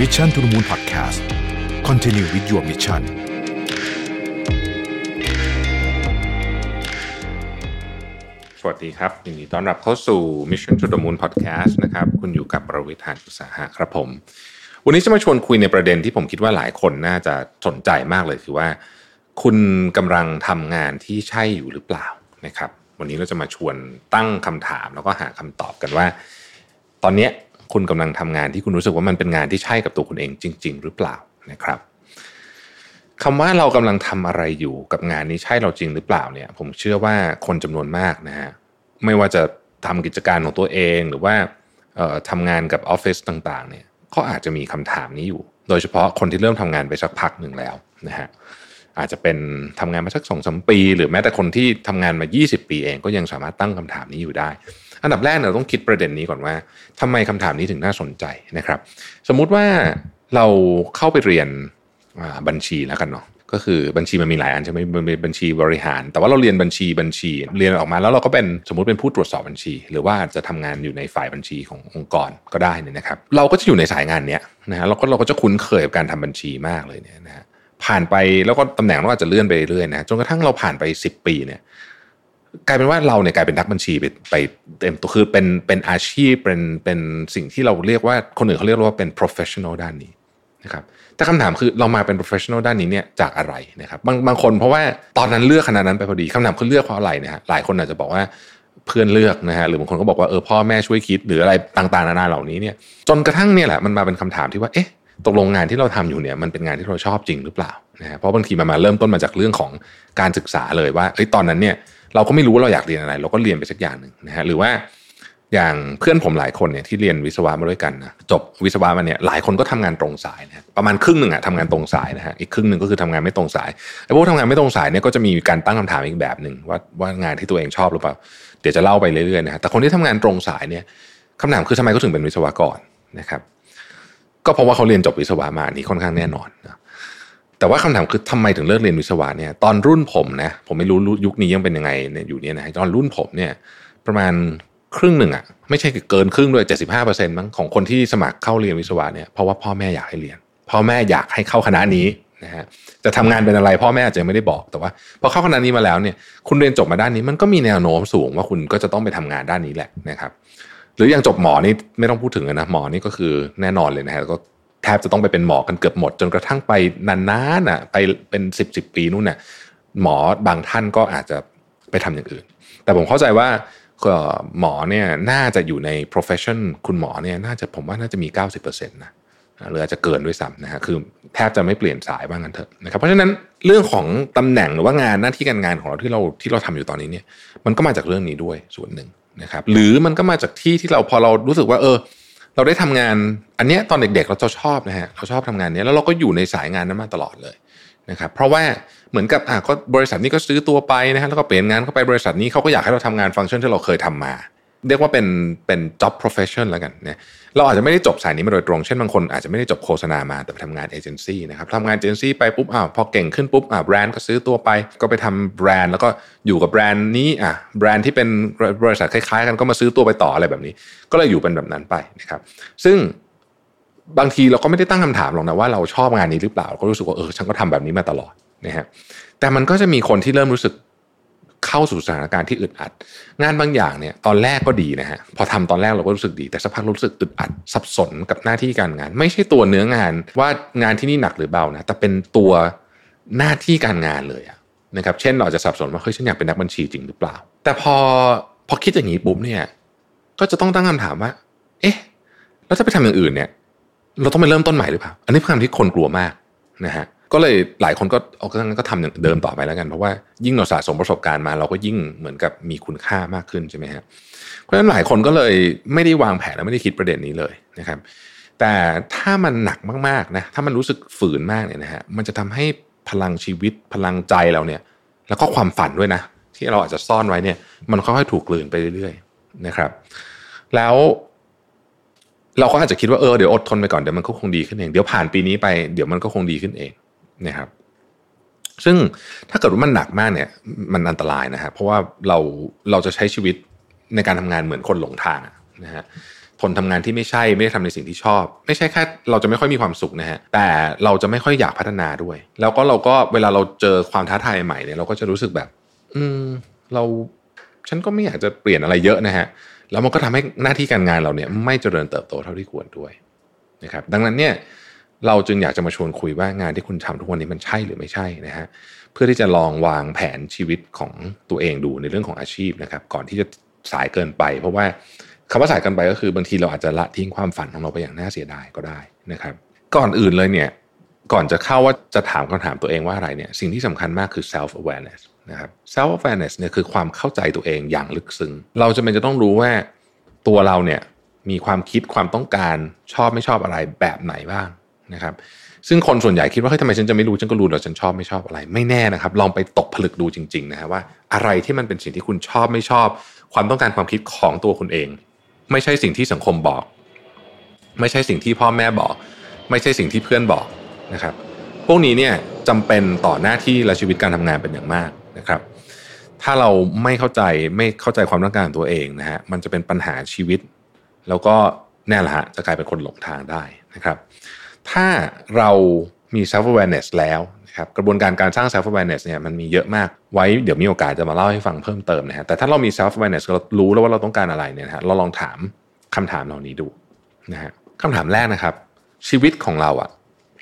Mission to the Moon Podcast Continue with your mission สวัสดีครับยินดีต้อนรับเข้าสู่ Mission to the Moon Podcast นะครับคุณอยู่กับประวิทยานอุตสาหะครับผม วันนี้จะมาชวนคุยในประเด็นที่ผมคิดว่าหลายคนน่าจะสนใจมากเลยคือว่า คุณกำลังทำงานที่ใช่อยู่หรือเปล่านะครับ วันนี้เราจะมาชวนตั้งคำถามแล้วก็หาคำตอบกันว่า ตอนนี้ คุณกำลังทำงานที่คุณรู้สึกว่ามันเป็นงานที่ใช่กับตัวคุณเองจริง ๆ หรือเปล่านะครับคำว่าเรากำลังทำอะไรอยู่กับงานนี้ใช่เราจริงหรือเปล่าเนี่ย ผมเชื่อว่าคนจำนวนมากนะฮะไม่ว่าจะทำกิจการของตัวเองหรือว่าเอ่อทำงานกับออฟฟิศต่างๆ เนี่ยก็อาจจะมีคำถามนี้อยู่ โดยเฉพาะคนที่เริ่มทำงานไปสักพักหนึ่งแล้วนะฮะอาจจะเป็นทำงานมาสักสองสมปี หรือแม้แต่คนที่ทำงานมา 20 ปีเองก็ยังสามารถตั้งคำถามนี้อยู่ได้ อันดับแรกเราต้องคิดประเด็นนี้ก่อนว่าทำไมคำถามนี้ถึงน่าสนใจนะครับ สมมุติว่าเราเข้าไปเรียนบัญชีแล้วกันเนาะก็คือบัญชีมันมีหลายอันใช่ไหมมันมีบัญชีบริหาร แต่ว่าเราเรียนบัญชีบัญชี เรียนออกมาแล้วเราก็เป็นสมมติเป็นผู้ตรวจสอบบัญชี หรือว่าจะทำงานอยู่ในฝ่ายบัญชีขององค์กรก็ได้นี่นะครับ เราก็จะอยู่ในสายงานเนี้ยนะฮะเราก็เราก็จะคุ้นเคยกับการทำบัญชีมากเลยเนี่ยนะฮะผ่านไปแล้วก็ตำแหน่งเราอาจจะเลื่อนไปเรื่อยนะจนกระทั่งเราผ่านไป 10 ปีเนี่ย กลายเป็นว่าเราเนี่ยกลายเป็นนักบัญชีไปไปเต็มตัวคือเป็นเป็นอาชีพเป็นเป็นสิ่งที่เราเรียกว่าคนอื่นเขาเรียกว่าเป็น professional ด้านนี้นะครับแต่คำถามคือเรามาเป็น professional ด้านนี้เนี่ยจากอะไรนะครับบางบางคนเพราะว่าตอนนั้นเลือกคณะนั้นไปพอดีคำถามคือเลือกเพราะอะไรนะฮะหลายคนอาจจะบอกว่าเพื่อนเลือกนะฮะหรือบางคนก็บอกว่าเออพ่อแม่ช่วยคิดหรืออะไรต่างๆนานาเหล่านี้เนี่ยจนกระทั่งเนี่ยแหละมันมาเป็นคำถามที่ว่าเอ๊ะตกลงงานที่เราทำอยู่เนี่ยมันเป็นงานที่เราชอบจริงหรือเปล่านะฮะเพราะบางทีมันมาเริ่มต้นมาจากเรื่องของการศึกษาเลยว่าเอ้ยตอนนั้นเนี่ย เราก็ไม่รู้ว่าเราอยากเรียนอะไร เราก็เรียนไปสักอย่างหนึ่งนะฮะหรือว่าอย่างเพื่อนผมหลายคนเนี่ยที่เรียนวิศวะมาด้วยกันนะจบวิศวะมาเนี่ยหลายคนก็ทำงานตรงสายนะประมาณครึ่งหนึ่งอะทำงานตรงสายนะฮะอีกครึ่งหนึ่งก็คือทำงานไม่ตรงสายไอ้พวกทำงานไม่ตรงสายเนี่ยก็จะมีการตั้งคำถามอีกแบบหนึ่งว่าว่างานที่ตัวเองชอบหรือเปล่าเดี๋ยวจะเล่าไปเรื่อยๆนะฮะแต่คนที่ทำงานตรงสายเนี่ยคำถามคือทำไมเขาถึงเป็นวิศวกรนะครับ ก็เพราะว่าเขาเรียนจบวิศวะมานี่ค่อนข้างแน่นอนนะ แต่ว่าคำถามคือทำไมถึงเลิกเรียนวิศวะเนี่ยตอนรุ่นผมนะผมไม่รู้ยุคนี้ยังเป็นยังไงเนี่ยอยู่เนี่ยนะตอนรุ่นผมเนี่ยประมาณครึ่งหนึ่งอะไม่ใช่เกินครึ่งด้วย75%มั้งของคนที่สมัครเข้าเรียนวิศวะเนี่ยเพราะว่าพ่อแม่อยากให้เรียนพ่อแม่อยากให้เข้าคณะนี้นะฮะจะทำงานเป็นอะไรพ่อแม่อาจจะไม่ได้บอกแต่ว่าพอเข้าคณะนี้มาแล้วเนี่ยคุณเรียนจบมาด้านนี้มันก็มีแนวโน้มสูงว่าคุณก็จะต้องไปทำงานด้านนี้แหละนะครับหรืออย่างจบหมอนี่ไม่ต้องพูดถึงนะหมอนี่ก็คือแน่นอนเลยนะฮะก็ แทบจะต้องไปเป็นหมอกันเกือบหมด จนกระทั่งไปนานๆน่ะไปเป็นสิบสิบปีนู่นน่ะหมอบางท่านก็อาจจะไปทำอย่างอื่น แต่ผมเข้าใจว่าหมอเนี่ยน่าจะอยู่ใน profession คุณหมอเนี่ยน่าจะผมว่าน่าจะมี 90%นะหรืออาจจะเกินด้วยซ้ำนะฮะคือแทบจะไม่เปลี่ยนสายบ้างกันเถอะนะครับเพราะฉะนั้นเรื่องของตำแหน่งหรือว่างานหน้าที่การงานของเราที่เราที่เราทำอยู่ตอนนี้เนี่ยมันก็มาจากเรื่องนี้ด้วยส่วนหนึ่งนะครับหรือมันก็มาจากที่ที่เราพอเรารู้สึกว่าเออ เราได้ทำงานอันเนี้ยตอนเด็กๆเราจะชอบนะฮะเราชอบทำงานนี้แล้วเราก็อยู่ในสายงานนั้นมาตลอดเลยนะครับเพราะว่าเหมือนกับอะก็บริษัทนี้ก็ซื้อตัวไปนะฮะแล้วก็เปลี่ยนงานเข้าไปบริษัทนี้เขาก็อยากให้เราทำงานฟังก์ชันที่เราเคยทำมา เรียกว่าเป็นเป็น job profession แล้วกันเนี่ยเราอาจจะไม่ได้จบสายนี้มาโดยตรง เช่นบางคนอาจจะไม่ได้จบโฆษณามาแต่ไปทำงานเอเจนซี่นะครับทำงานเอเจนซี่ไปปุ๊บอ้าวพอเก่งขึ้นปุ๊บอ่าแบรนด์ก็ซื้อตัวไป ก็ไปทำแบรนด์แล้วก็อยู่กับแบรนด์นี้อะแบรนด์ที่เป็นบริษัทคล้ายๆ กันก็มาซื้อตัวไปต่ออะไรแบบนี้ ก็เลยอยู่เป็นแบบนั้นไปนะครับ ซึ่งบางทีเราก็ไม่ได้ตั้งคำถามหรอกนะว่าเราชอบงานนี้หรือเปล่า ก็รู้สึกว่าเออฉันก็ทำแบบนี้มาตลอดนะฮะแต่มันก็จะมีคนที่เริ่มรู้สึก เข้าสู่สถานการณ์ที่อึดอัด งานบางอย่างเนี่ยตอนแรกก็ดีนะฮะพอทำตอนแรกเราก็รู้สึกดีแต่สักพักรู้สึกอึดอัดสับสนกับหน้าที่การงาน ไม่ใช่ตัวเนื้องานว่างานที่นี่หนักหรือเบานะแต่เป็นตัวหน้าที่การงานเลยนะครับเช่นเราจะสับสนว่าเฮ้ยฉันอยากเป็นนักบัญชีจริงหรือเปล่า แต่พอพอคิดอย่างนี้ปุ๊บเนี่ยก็จะต้องตั้งคำถามว่า เอ๊ะแล้วถ้าไปทำอย่างอื่นเนี่ย เราต้องไปเริ่มต้นใหม่หรือเปล่า อันนี้เป็นคำที่คนกลัวมากนะฮะ ก็เลยหลายคนก็เอาก็งั้นก็ทำอย่างเดิมต่อไปแล้วกัน เพราะว่ายิ่งเราสะสมประสบการณ์มา เราก็ยิ่งเหมือนกับมีคุณค่ามากขึ้นใช่ไหมฮะเพราะฉะนั้นหลายคนก็เลยไม่ได้วางแผนและไม่ได้คิดประเด็นนี้เลยนะครับ แต่ถ้ามันหนักมากๆนะถ้ามันรู้สึกฝืนมากเนี่ยนะฮะมันจะทำให้พลังชีวิตพลังใจเราเนี่ย แล้วก็ความฝันด้วยนะ ที่เราอาจจะซ่อนไว้เนี่ย มันค่อยๆถูกกลืนไปเรื่อยๆนะครับ แล้วเราก็อาจจะคิดว่าเออเดี๋ยวอดทนไปก่อนเดี๋ยวมันก็คงดีขึ้นเอง เดี๋ยวผ่านปีนี้ไปเดี๋ยวมันก็คงดีขึ้นเอง นะครับซึ่งถ้าเกิดว่ามันหนักมากเนี่ยมันอันตรายนะฮะเพราะว่าเราเราจะใช้ชีวิตในการทำงานเหมือนคนหลงทางนะฮะผคนทำงานที่ไม่ใช่ไม่ได้ทำในสิ่งที่ชอบ ไม่ใช่แค่เราจะไม่ค่อยมีความสุขนะฮะแต่เราจะไม่ค่อยอยากพัฒนาด้วย แล้วก็เราก็เวลาเราเจอความท้าทายใหม่เนี่ยเราก็จะรู้สึกแบบ อืมเราฉันก็ไม่อยากจะเปลี่ยนอะไรเยอะนะฮะแล้วมันก็ทำให้หน้าที่การงานเราเนี่ยไม่เจริญเติบโตเท่าที่ควรด้วยนะครับดังนั้นเนี่ย เราจึงอยากจะมาชวนคุยว่างานที่คุณทำทุกวันนี้มันใช่หรือไม่ใช่นะฮะเพื่อที่จะลองวางแผนชีวิตของตัวเองดูในเรื่องของอาชีพนะครับ ก่อนที่จะสายเกินไป เพราะว่าคำว่าสายเกินไปก็คือบางทีเราอาจจะละทิ้งความฝันของเราไปอย่างน่าเสียดายก็ได้นะครับ ก่อนอื่นเลยเนี่ยก่อนจะเข้าว่าจะถามคำถามตัวเองว่าอะไรเนี่ยสิ่งที่สำคัญมากคือ self awareness นะครับ self awareness เนี่ยคือความเข้าใจตัวเองอย่างลึกซึ้งเราจะเป็นจะต้องรู้ว่าตัวเราเนี่ยมีความคิดความต้องการชอบไม่ชอบอะไรแบบไหนบ้าง นะครับซึ่งคนส่วนใหญ่คิดว่าเฮ้ยทำไมฉันจะไม่รู้ฉันก็รู้แล้วฉันชอบไม่ชอบอะไร ไม่แน่นะครับ ลองไปตกผลึกดูจริง ๆ นะฮะว่า อะไรที่มันเป็นสิ่งที่คุณชอบไม่ชอบ ความต้องการความคิดของตัวคุณเอง ไม่ใช่สิ่งที่สังคมบอก ไม่ใช่สิ่งที่พ่อแม่บอก ไม่ใช่สิ่งที่เพื่อนบอกนะครับ พวกนี้เนี่ยจำเป็นต่อหน้าที่และชีวิตการทำงานเป็นอย่างมากนะครับ ถ้าเราไม่เข้าใจไม่เข้าใจความต้องการตัวเองนะฮะมันจะเป็นปัญหาชีวิต แล้วก็แน่ละฮะจะกลายเป็นคนหลงทางได้นะครับ ถ้าเรามี self awareness แล้วนะครับกระบวนการการสร้าง self awareness เนี่ยมันมีเยอะมากไว้เดี๋ยวมีโอกาสจะมาเล่าให้ฟังเพิ่มเติมนะฮะแต่ถ้าเรามี self awareness เรารู้แล้วว่าเราต้องการอะไรเนี่ยนะฮะเราลองถามคำถามเหล่านี้ดูนะฮะคำถามแรกนะครับ ชีวิตของเราอะ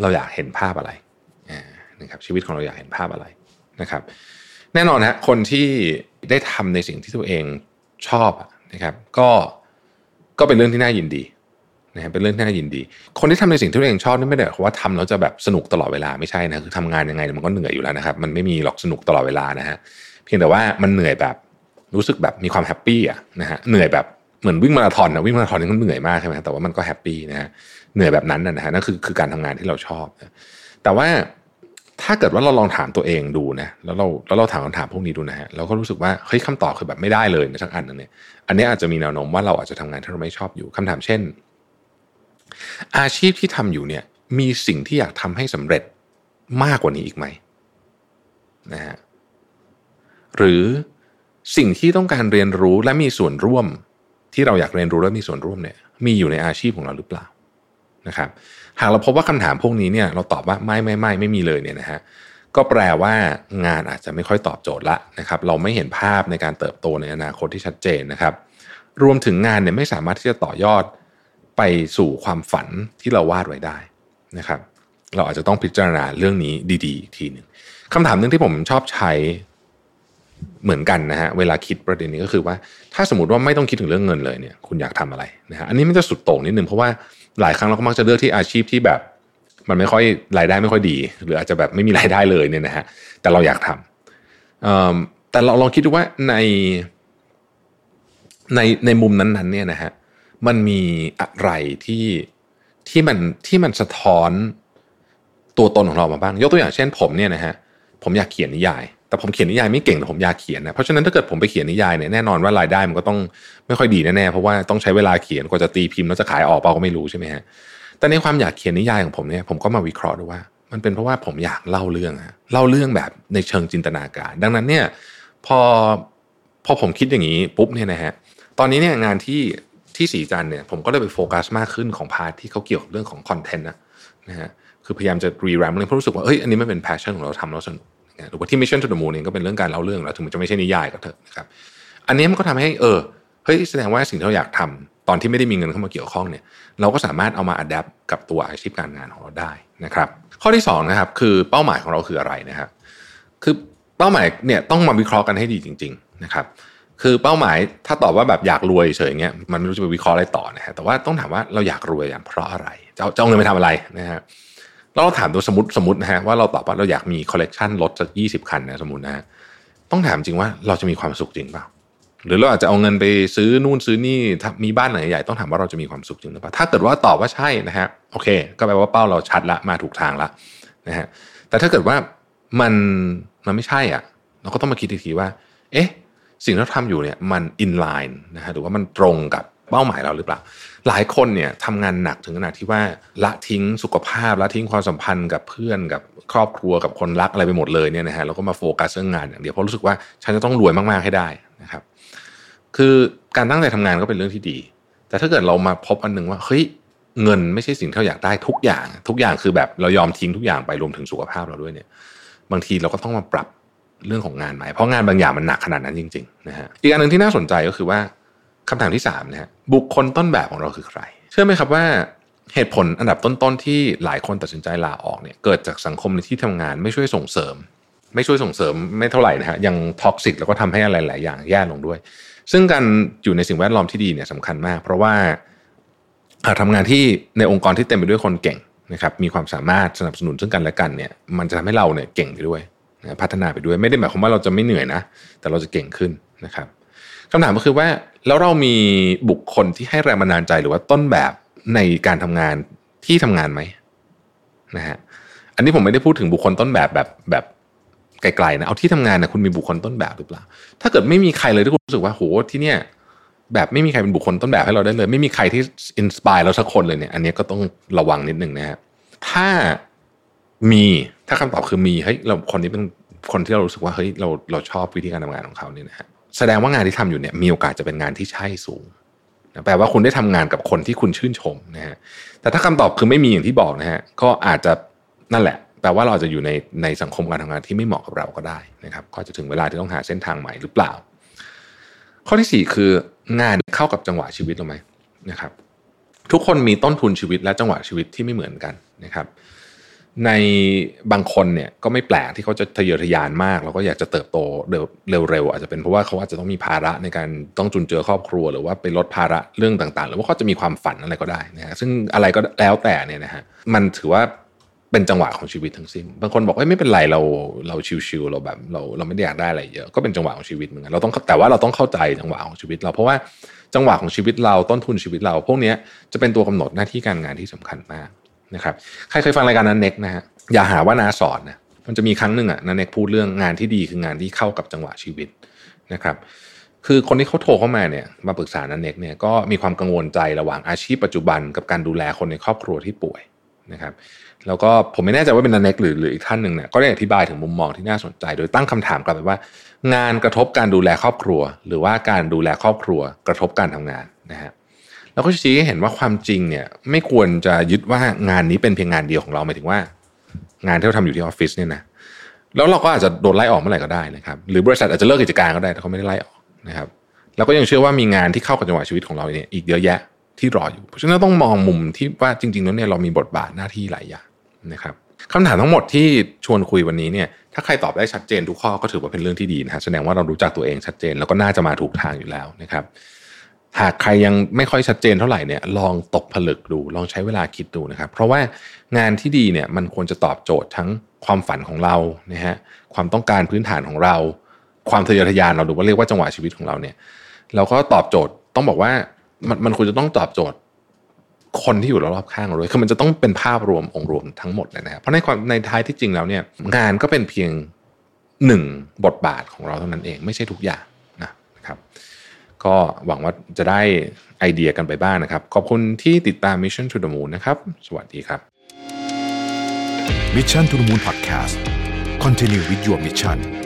เราอยากเห็นภาพอะไรนะครับชีวิตของเราอยากเห็นภาพอะไรนะครับ แน่นอนฮะคนที่ได้ทำในสิ่งที่ตัวเองชอบนะครับ ก็ก็เป็นเรื่องที่น่ายินดี นะฮะเป็นเรื่องที่น่ายินดี คนที่ทำในสิ่งที่ตัวเองชอบนี่ไม่ได้หมายความว่าทำแล้วจะแบบสนุกตลอดเวลาไม่ใช่นะคือทำงานยังไงมันก็เหนื่อยอยู่แล้วนะครับ มันไม่มีหรอกสนุกตลอดเวลานะฮะเพียงแต่ว่ามันเหนื่อยแบบรู้สึกแบบมีความ happy อะนะฮะเหนื่อยแบบเหมือนวิ่งมาราธอนนะวิ่งมาราธอนนี่ก็เหนื่อยมากใช่ไหมแต่ว่ามันก็ happy นะฮะเหนื่อยแบบนั้นนะฮะนั่นคือคือการทำงานที่เราชอบ แต่ว่าถ้าเกิดว่าเราลองถามตัวเองดูนะแล้วเราแล้วเราถามคำถามพวกนี้ดูนะฮะเราก็รู้สึกว่าเฮ้ยคำตอบคือแบบไม่ได้เลยในสักอันนึงเนี่ยอันนี้อาจจะมีแนวโน้มว่าเราอาจจะทำงานที่เราไม่ชอบอยู่คำถามเช่น อาชีพที่ทำอยู่เนี่ยมีสิ่งที่อยากทำให้สำเร็จมากกว่านี้อีกไหมนะฮะหรือสิ่งที่ต้องการเรียนรู้และมีส่วนร่วม ที่เราอยากเรียนรู้และมีส่วนร่วมเนี่ยมีอยู่ในอาชีพของเราหรือเปล่านะครับหากเราพบว่าคำถามพวกนี้เนี่ยเราตอบว่าไม่ไม่ไม่ไม่มีเลยเนี่ยนะฮะก็แปลว่างานอาจจะไม่ค่อยตอบโจทย์ละนะครับเราไม่เห็นภาพในการเติบโตในอนาคตที่ชัดเจนนะครับ รวมถึงงานเนี่ยไม่สามารถที่จะต่อยอด ไปสู่ความฝันที่เราวาดไว้ได้นะครับ เราอาจจะต้องพิจารณาเรื่องนี้ดีๆ ทีหนึ่งคำถามหนึ่งที่ผมชอบใช้เหมือนกันนะฮะเวลาคิดประเด็นนี้ก็คือว่า ถ้าสมมติว่าไม่ต้องคิดถึงเรื่องเงินเลยเนี่ย คุณอยากทำอะไรนะฮะอันนี้มันจะสุดโต่งนิดนึงเพราะว่าหลายครั้งเราก็มักจะเลือกที่อาชีพที่แบบ มันไม่ค่อยรายได้ไม่ค่อยดี หรืออาจจะแบบไม่มีรายได้เลยเนี่ยนะฮะแต่เราอยากทำแต่เราลองคิดดูว่าในในในมุมนั้นๆเนี่ยนะฮะ มันมีอะไรที่ที่มันที่มันสะท้อนตัวตนของเรามาบ้าง ยกตัวอย่างเช่นผมเนี่ยนะฮะผมอยากเขียนนิยาย แต่ผมเขียนนิยายไม่เก่งแต่ผมอยากเขียนนะเพราะฉะนั้นถ้าเกิดผมไปเขียนนิยายเนี่ยแน่นอนว่ารายได้มันก็ต้องไม่ค่อยดีแน่ๆเพราะว่าต้องใช้เวลาเขียนกว่าจะตีพิมพ์แล้วจะขายออกเปล่าก็ไม่รู้ใช่ไหมฮะแต่ในความอยากเขียนนิยายของผมเนี่ยผมก็มาวิเคราะห์ดูว่า มันเป็นเพราะว่าผมอยากเล่าเรื่องฮะเล่าเรื่องแบบในเชิงจินตนาการ ดังนั้นเนี่ยพอพอผมคิดอย่างนี้ปุ๊บเนี่ยนะฮะตอนนี้เนี่ยงานที่ ที่ศรีจันทร์เนี่ยผมก็เลยไปโฟกัสมากขึ้นของ part ที่เขาเกี่ยวกับเรื่องของ content นะนะฮะคือพยายามจะรีแรมเลยเพราะรู้สึกว่าเอ้ยอันนี้มันเป็น passion ของเราทำแล้วสนุกหรือว่าที่ Mission to the Moon เองก็เป็นเรื่องการเล่าเรื่องแล้วถึงมันจะไม่ใช่นิยายก็เถอะนะครับอันนี้มันก็ทำให้เออเฮ้ยแสดงว่าสิ่งที่เราอยากทำตอนที่ไม่ได้มีเงินเข้ามาเกี่ยวข้องเนี่ยเราก็สามารถเอามา adapt กับตัวอาชีพการงานของเราได้นะครับข้อที่2นะครับคือเป้าหมายของเราคืออะไรนะครับคือเป้าหมายเนี่ยต้องมาวิเคราะห์กันให้ดีจริง ๆ นะครับ คือเป้าหมายถ้าตอบว่าแบบอยากรวยเฉยเงี้ยมันไม่รู้จะไปวิเคราะห์อะไรต่อนะฮะแต่ว่าต้องถามว่าเราอยากรวยอย่างเพราะอะไรจะเอาเงินไปทำอะไรนะฮะเราถามตัวสมมติสมมตินะฮะว่าเราตอบว่าเราอยากมีคอลเลกชันรถสักยี่สิบคันนะสมมตินะฮะต้องถามจริงว่าเราจะมีความสุขจริงเปล่าหรือเราอาจจะเอาเงินไปซื้อนู่นซื้อนี่มีบ้านหลังใหญ่ต้องถามว่าเราจะมีความสุขจริงหรือเปล่าถ้าเกิดว่าตอบว่าใช่นะฮะโอเค ก็แปลว่าเป้าเราชัดละมาถูกทางละนะฮะแต่ถ้าเกิดว่ามันมันไม่ใช่อะ เราก็ต้องมาคิดอีกทีว่า เอ๊ะ สิ่งที่เราทำอยู่เนี่ยมันอินไลน์นะฮะหรือว่ามันตรงกับเป้าหมายเราหรือเปล่า หลายคนเนี่ยทำงานหนักถึงขนาดที่ว่าละทิ้งสุขภาพละทิ้งความสัมพันธ์กับเพื่อนกับครอบครัวกับคนรักอะไรไปหมดเลยเนี่ยนะฮะแล้วก็มาโฟกัสเรื่องงานอย่างเดียวเพราะรู้สึกว่าฉันจะต้องรวยมากๆให้ได้นะครับ คือการตั้งใจทำงานก็เป็นเรื่องที่ดี แต่ถ้าเกิดเรามาพบอันหนึ่งว่าเฮ้ยเงินไม่ใช่สิ่งที่เราอยากได้ทุกอย่าง ทุกอย่างคือแบบเรายอมทิ้งทุกอย่างไปรวมถึงสุขภาพเราด้วยเนี่ย บางทีเราก็ต้องมาปรับ เรื่องของงานใหม่เพราะงานบางอย่างมันหนักขนาดนั้นจริงๆนะฮะอีกอันหนึ่งที่น่าสนใจก็คือว่าคำถามที่3นะฮะบุคคลต้นแบบของเราคือใคร เชื่อไหมครับว่าเหตุผลอันดับต้นๆที่หลายคนตัดสินใจลาออกเนี่ยเกิดจากสังคมในที่ทำงานไม่ช่วยส่งเสริม ไม่ช่วยส่งเสริมไม่เท่าไหร่นะฮะยังท็อกซิกแล้วก็ทำให้อะไรหลายอย่างแย่ลงด้วย ซึ่งการอยู่ในสิ่งแวดล้อมที่ดีเนี่ยสำคัญมาก เพราะว่าทำงานที่ในองค์กรที่เต็มไปด้วยคนเก่งนะครับมีความสามารถสนับสนุนซึ่งกันและกันเนี่ยมันจะทำให้เราเนี่ยเก่งไปด้วย พัฒนาไปด้วยไม่ได้หมายความว่าเราจะไม่เหนื่อยนะ แต่เราจะเก่งขึ้นนะครับคำถามก็คือว่าแล้วเรามีบุคคลที่ให้แรงบันดาลใจหรือว่าต้นแบบในการทำงานที่ทำงานไหมนะฮะอันนี้ผมไม่ได้พูดถึงบุคคลต้นแบบแบบแบบไกลๆนะเอาที่ทำงานนะคุณมีบุคคลต้นแบบหรือเปล่า ถ้าเกิดไม่มีใครเลยที่คุณรู้สึกว่าโหที่เนี่ยแบบไม่มีใครเป็นบุคคลต้นแบบให้เราได้เลย ไม่มีใครที่อินสปายเราสักคนเลยเนี่ย อันนี้ก็ต้องระวังนิดนึงนะฮะถ้ามี ถ้าคำตอบคือมีเฮ้ยเราคนนี้เป็นคนที่เรารู้สึกว่าเฮ้ยเราเราชอบวิธีการทำงานของเขาเนี่ยนะฮะแสดงว่างานที่ทำอยู่เนี่ยมีโอกาสจะเป็นงานที่ใช่สูงแปลว่าคุณได้ทำงานกับคนที่คุณชื่นชมนะฮะแต่ถ้าคำตอบคือไม่มีอย่างที่บอกนะฮะก็อาจจะนั่นแหละ แปลว่าเราจะอยู่ในในสังคมการทำงานที่ไม่เหมาะกับเราก็ได้นะครับ ก็จะถึงเวลาที่ต้องหาเส้นทางใหม่หรือเปล่า ข้อที่ 4 คืองานเข้ากับจังหวะชีวิตเราไหมนะครับ ทุกคนมีต้นทุนชีวิตและจังหวะชีวิตที่ไม่เหมือนกันนะครับ ในบางคนเนี่ยก็ไม่แปลกที่เขาจะทะเยอทะยานมาก แล้วก็อยากจะเติบโตเร็วๆอาจจะเป็นเพราะว่าเขาอาจจะต้องมีภาระในการต้องจุนเจือครอบครัว หรือว่าไปลดภาระเรื่องต่างๆ หรือว่าเขาจะมีความฝันอะไรก็ได้นะฮะซึ่งอะไรก็แล้วแต่เนี่ยนะฮะมันถือว่าเป็นจังหวะของชีวิตทั้งสิ้นบางคนบอกว่าไม่เป็นไรเราเราชิวๆเราแบบเราเราไม่ได้อยากได้อะไรเยอะก็เป็นจังหวะของชีวิตเหมือนกันเราต้องแต่ว่าเราต้องเข้าใจจังหวะของชีวิตเราเพราะว่าจังหวะของชีวิตเราต้นทุนชีวิตเรา พวกนี้จะเป็นตัวกำหนดหน้าที่การงานที่สำคัญมาก นะครับใครเคยฟังรายการนั้นเน็กนะฮะอย่าหาว่านาสอนนะมันจะมีครั้งหนึ่งอะนันเน็กพูดเรื่องงานที่ดีคืองานที่เข้ากับจังหวะชีวิตนะครับ คือคนที่เขาโทรเข้ามาเนี่ยมาปรึกษานันเน็กเนี่ยก็มีความกังวลใจระหว่างอาชีพปัจจุบันกับการดูแลคนในครอบครัวที่ป่วยนะครับแล้วก็ผมไม่แน่ใจว่าเป็นนันเน็กหรือหรืออีกท่านหนึ่งเนี่ยก็ได้อธิบายถึงมุมมองที่น่าสนใจ โดยตั้งคำถามกลับไปว่า งานกระทบการดูแลครอบครัว หรือว่าการดูแลครอบครัว กระทบการทำงานนะฮะ แล้วก็ชี้ให้เห็นว่าความจริงเนี่ย ไม่ควรจะยึดว่างานนี้เป็นเพียงงานเดียวของเราหมายถึงว่า งานที่เราทำอยู่ที่ออฟฟิศเนี่ยนะแล้วเราก็อาจจะโดนไล่ออกเมื่อไหร่ก็ได้นะครับ หรือบริษัทอาจจะเลิกกิจการก็ได้แต่เขาไม่ได้ไล่ออกนะครับเราก็ยังเชื่อว่ามีงานที่เข้ากับจังหวะชีวิตของเราเนี่ยอีกเยอะแยะที่รออยู่ เพราะฉะนั้นต้องมองมุมที่ว่าจริงๆแล้วเนี่ยเรามีบทบาทหน้าที่หลายอย่างนะครับคำถามทั้งหมดที่ชวนคุยวันนี้เนี่ยถ้าใครตอบได้ชัดเจนทุกข้อก็ถือว่าเป็นเรื่องที่ดีนะฮะแสดงว่าเรารู้จักตัวเองชัดเจน แล้วก็น่าจะมาถูกทางอยู่แล้วนะครับ หากใครยังไม่ค่อยชัดเจนเท่าไหร่เนี่ยลองตกผลึกดูลองใช้เวลาคิดดูนะครับ เพราะว่างานที่ดีเนี่ยมันควรจะตอบโจทย์ทั้งความฝันของเรานะฮะความต้องการพื้นฐานของเรา ความทะเยอทะยานเราหรือว่าเรียกว่าจังหวะชีวิตของเราเนี่ยเราก็ตอบโจทย์ต้องบอกว่ามันมันควรจะต้องตอบโจทย์คนที่อยู่รอบๆข้างเราด้วยคือมันจะต้องเป็นภาพรวมองค์รวมทั้งหมดเลยนะครับเพราะในความในท้ายที่จริงแล้วเนี่ยงานก็เป็นเพียงหนึ่งบทบาทของเราเท่านั้นเองไม่ใช่ทุกอย่างนะครับ ก็หวังว่าจะได้ไอเดียกันไปบ้างนะครับ ขอบคุณที่ติดตาม Mission to the Moon นะครับ สวัสดีครับ Mission to the Moon Podcast Continue with your mission